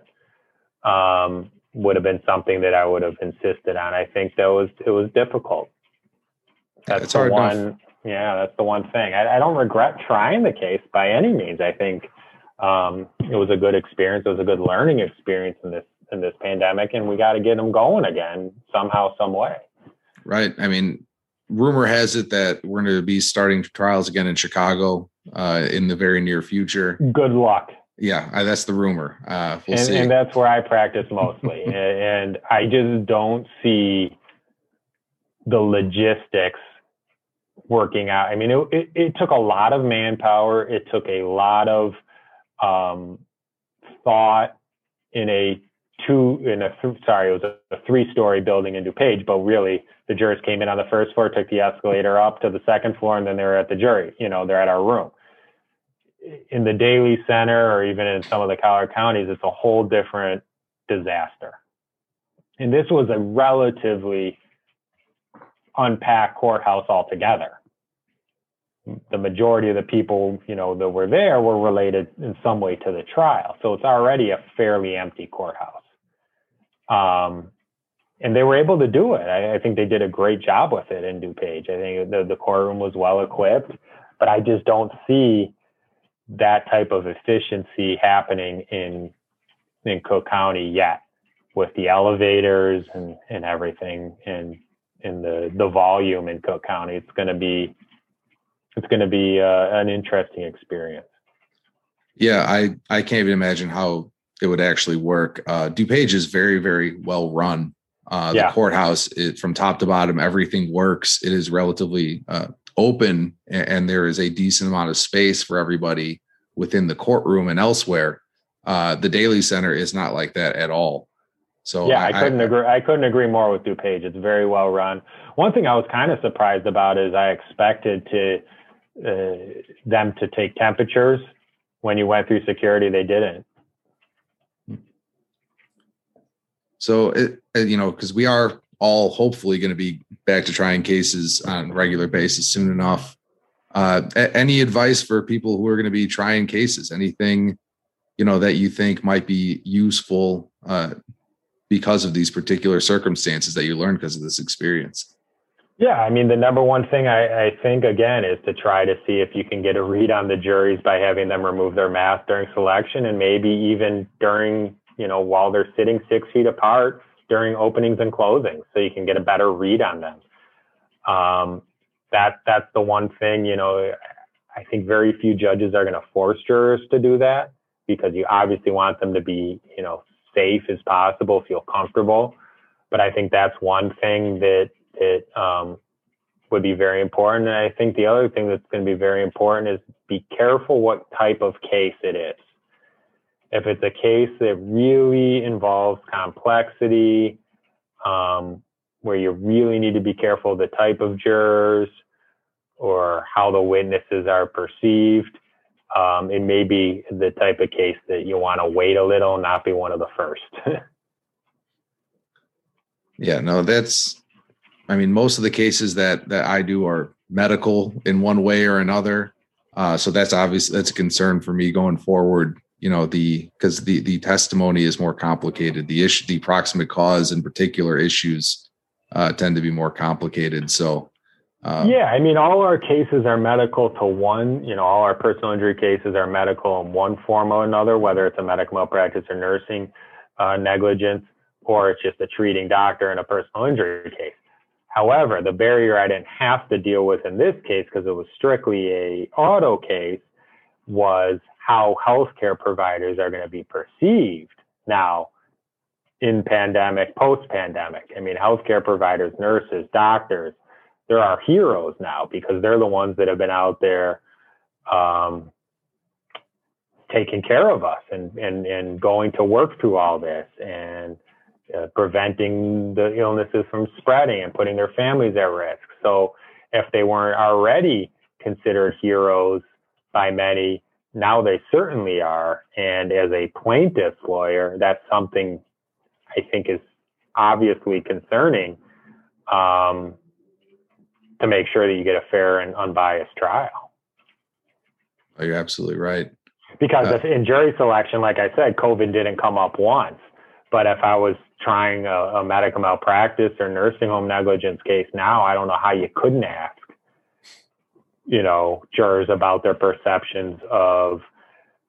um, would have been something that I would have insisted on. I think that was it was difficult. That's the one. Enough. Yeah, that's the one thing. I, I, don't regret trying the case by any means. I think um, it was a good experience. It was a good learning experience in this in this pandemic, and we got to get them going again somehow, some way. Right. I mean, rumor has it that we're going to be starting trials again in Chicago uh, in the very near future. Good luck. Yeah, I, that's the rumor. Uh, we'll and, and, that's where I practice mostly, and I just don't see the logistics working out. I mean, it, it, it, took a lot of manpower. It took a lot of um, thought in a two in a th- sorry, it was a, a three story building in DuPage, but really the jurors came in on the first floor, took the escalator up to the second floor, and then they were at the jury. You know, they're at our room. In the Daley Center or even in some of the Collar counties, it's a whole different disaster. And this was a relatively unpacked courthouse altogether. The majority of the people, you know, that were there were related in some way to the trial. So it's already a fairly empty courthouse. Um, and they were able to do it. I, I, think they did a great job with it in DuPage. I think the, the courtroom was well equipped, but I just don't see that type of efficiency happening in in Cook County yet with the elevators and, and everything and in the the volume in Cook County. It's going to be it's going to be uh, an interesting experience. Yeah, I I can't even imagine how it would actually work. Uh, DuPage is very, very well run. Uh, yeah. The courthouse, it, from top to bottom, everything works. It is relatively uh, open, and, and, there is a decent amount of space for everybody within the courtroom and elsewhere. Uh, the Daley Center is not like that at all. So yeah, I, I couldn't I, agree. I couldn't agree more with DuPage. It's very well run. One thing I was kind of surprised about is I expected to them to take temperatures when you went through security. They didn't. So it, you know, because we are all hopefully going to be back to trying cases on a regular basis soon enough. Uh, any advice for people who are going to be trying cases? Anything you know that you think might be useful uh, because of these particular circumstances that you learned because of this experience? Yeah, I mean, the number one thing I, I, think again is to try to see if you can get a read on the juries by having them remove their mask during selection and maybe even during you know, while they're sitting six feet apart during openings and closings, so you can get a better read on them. Um, that that's the one thing, you know, I think very few judges are going to force jurors to do that because you obviously want them to be, you know, safe as possible, feel comfortable. But I think that's one thing that that um, would be very important. And I think the other thing that's going to be very important is be careful what type of case it is. If it's a case that really involves complexity, um, where you really need to be careful the type of jurors or how the witnesses are perceived, um, it may be the type of case that you want to wait a little, not be one of the first. yeah, no, that's. I mean, most of the cases that that I do are medical in one way or another. Uh, so that's obvious. That's a concern for me going forward. You know, the because the the testimony is more complicated. The issue, the proximate cause, in particular issues, uh, tend to be more complicated. So um, yeah, I mean, all our cases are medical to one. You know, all our personal injury cases are medical in one form or another, whether it's a medical malpractice or nursing uh, negligence, or it's just a treating doctor in a personal injury case. However, the barrier I didn't have to deal with in this case because it was strictly a auto case was how healthcare providers are going to be perceived now in pandemic, post pandemic. I mean, healthcare providers, nurses, doctors, they're our heroes now because they're the ones that have been out there um, taking care of us and, and, and going to work through all this and uh, preventing the illnesses from spreading and putting their families at risk. So if they weren't already considered heroes by many, now they certainly are. And as a plaintiff's lawyer, that's something I think is obviously concerning. Um, to make sure that you get a fair and unbiased trial. Oh, you're absolutely right. Because uh, if in jury selection, like I said, COVID didn't come up once. But if I was trying a, a medical malpractice or nursing home negligence case now, I don't know how you couldn't ask, you know, jurors about their perceptions of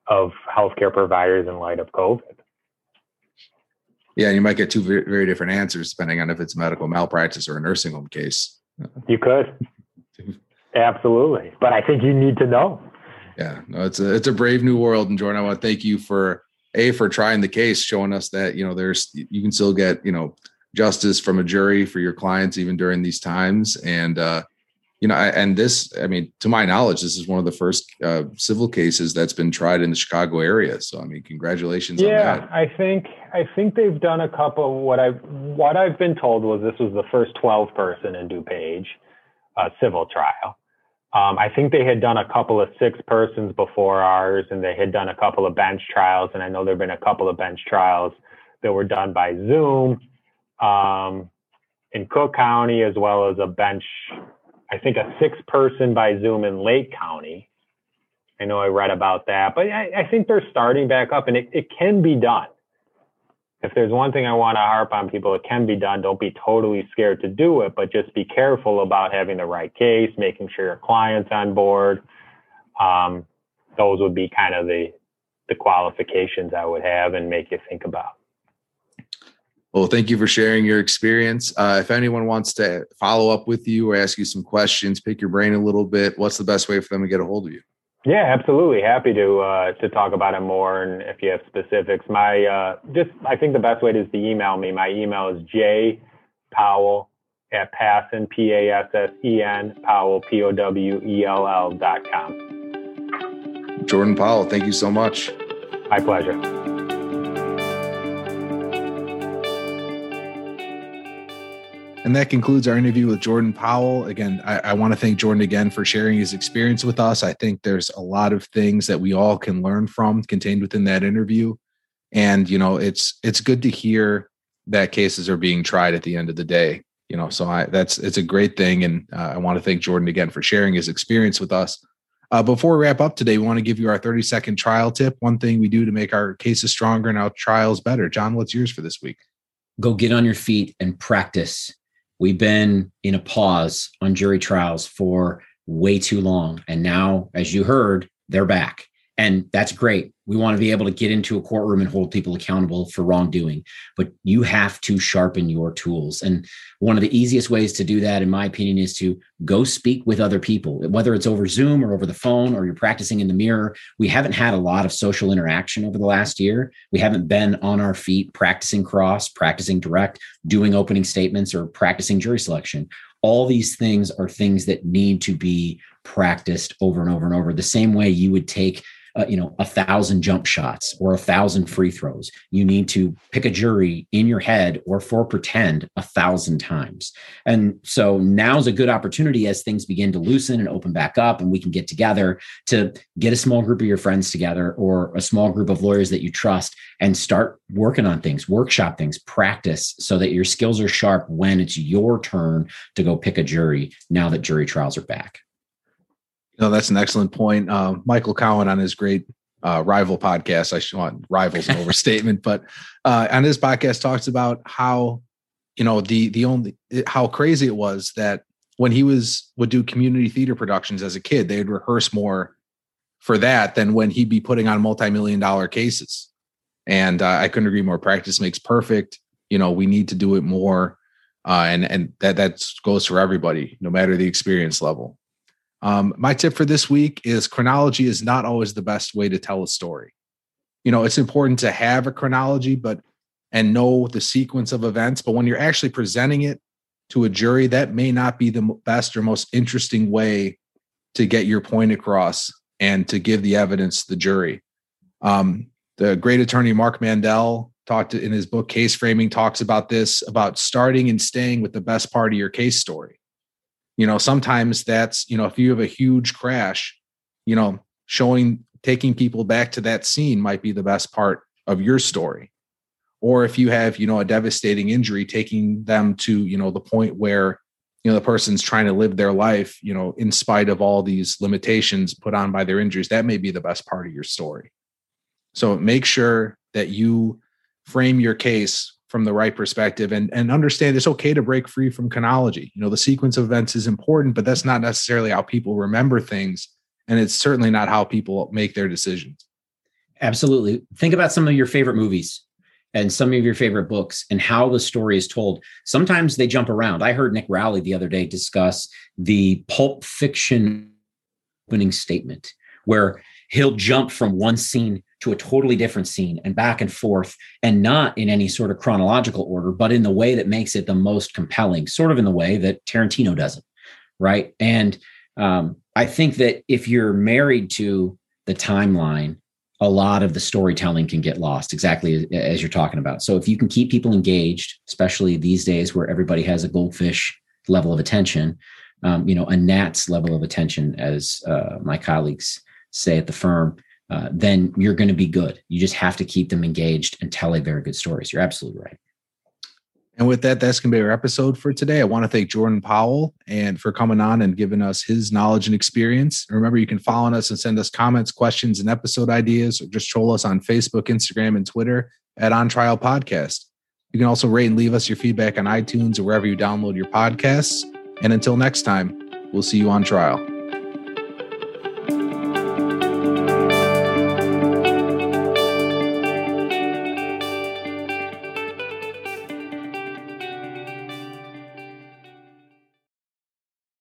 of healthcare providers in light of COVID. Yeah, you might get two very, very different answers depending on if it's medical malpractice or a nursing home case. You could. Absolutely. But I think you need to know. Yeah, no, it's a it's a brave new world. And Jordan, I want to thank you for a for trying the case, showing us that you know there's you can still get you know justice from a jury for your clients even during these times. And uh, you know, I, and this, I mean, to my knowledge, this is one of the first uh, civil cases that's been tried in the Chicago area. So, I mean, congratulations. Yeah, I think I think they've done a couple. What I what I've been told was this was the first 12 person in DuPage uh, civil trial. Um, I think they had done a couple of six persons before ours, and they had done a couple of bench trials. And I know there've been a couple of bench trials that were done by Zoom um, in Cook County, as well as a bench I think a six person by Zoom in Lake County. I know I read about that, but I, I think they're starting back up and it, it can be done. If there's one thing I want to harp on people, it can be done. Don't be totally scared to do it, but just be careful about having the right case, making sure your client's on board. Um, those would be kind of the, the qualifications I would have and make you think about. Well, thank you for sharing your experience. Uh, if anyone wants to follow up with you or ask you some questions, pick your brain a little bit, what's the best way for them to get a hold of you? Yeah, absolutely. Happy to uh, to talk about it more, and if you have specifics, my uh, just I think the best way is to email me. My email is j powell at Passen p a s s e n powell p o w e l l dot com. Jordan Powell, thank you so much. My pleasure. And that concludes our interview with Jordan Powell. Again, I, I want to thank Jordan again for sharing his experience with us. I think there's a lot of things that we all can learn from contained within that interview. And, you know, it's it's good to hear that cases are being tried at the end of the day. You know, so I that's it's a great thing. And uh, I want to thank Jordan again for sharing his experience with us. Uh, before we wrap up today, we want to give you our 30 second trial tip. One thing we do to make our cases stronger and our trials better. John, what's yours for this week? Go get on your feet and practice We've been in a pause on jury trials for way too long. And now, as you heard, they're back. And that's great. We want to be able to get into a courtroom and hold people accountable for wrongdoing, but you have to sharpen your tools. And one of the easiest ways to do that, in my opinion, is to go speak with other people, whether it's over Zoom or over the phone or you're practicing in the mirror. We haven't had a lot of social interaction over the last year. We haven't been on our feet practicing cross, practicing direct, doing opening statements, or practicing jury selection. All these things are things that need to be practiced over and over and over. The same way you would take uh, you know a thousand jump shots or a thousand free throws. You need to pick a jury in your head or for pretend a thousand times. And so now's a good opportunity as things begin to loosen and open back up and we can get together to get a small group of your friends together or a small group of lawyers that you trust and start working on things workshop things practice so that your skills are sharp when it's your turn to go pick a jury now that jury trials are back no, that's an excellent point. Uh, Michael Cowan on his great uh, rival podcast. I should want rivals an overstatement, but uh, on his podcast talks about how you know the the only how crazy it was that when he was would do community theater productions as a kid, they'd rehearse more for that than when he'd be putting on multi-million dollar cases. And uh, I couldn't agree more. Practice makes perfect. You know, we need to do it more, uh, and and that that goes for everybody, no matter the experience level. Um, my tip for this week is chronology is not always the best way to tell a story. You know, it's important to have a chronology, but and know the sequence of events. But when you're actually presenting it to a jury, that may not be the best or most interesting way to get your point across and to give the evidence to the jury. Um, the great attorney Mark Mandell talked in his book Case Framing talks about this about starting and staying with the best part of your case story you know sometimes that's you know if you have a huge crash you know showing taking people back to that scene might be the best part of your story. Or if you have you know a devastating injury taking them to you know the point where you know the person's trying to live their life you know in spite of all these limitations put on by their injuries that may be the best part of your story. So make sure that you frame your case from the right perspective and, and understand it's okay to break free from chronology. You know, the sequence of events is important, but that's not necessarily how people remember things. And it's certainly not how people make their decisions. Absolutely. Think about some of your favorite movies and some of your favorite books and how the story is told. Sometimes they jump around. I heard Nick Rowley the other day discuss the pulp fiction opening statement where he'll jump from one scene to a totally different scene and back and forth and not in any sort of chronological order but in the way that makes it the most compelling sort of in the way that tarantino does it right? And um, i think that if you're married to the timeline a lot of the storytelling can get lost exactly as you're talking about. So if you can keep people engaged especially these days where everybody has a goldfish level of attention um, you know a gnat's level of attention as uh, my colleagues say at the firm uh, then you're going to be good. You just have to keep them engaged and tell a very good stories. You're absolutely right. And with that, that's going to be our episode for today. I want to thank Jordan Powell and for coming on and giving us his knowledge and experience. remember, you can follow us and send us comments, questions, and episode ideas, or just troll us on Facebook, Instagram, and Twitter at On Trial Podcast. You can also rate and leave us your feedback on iTunes or wherever you download your podcasts. And until next time, we'll see you on trial.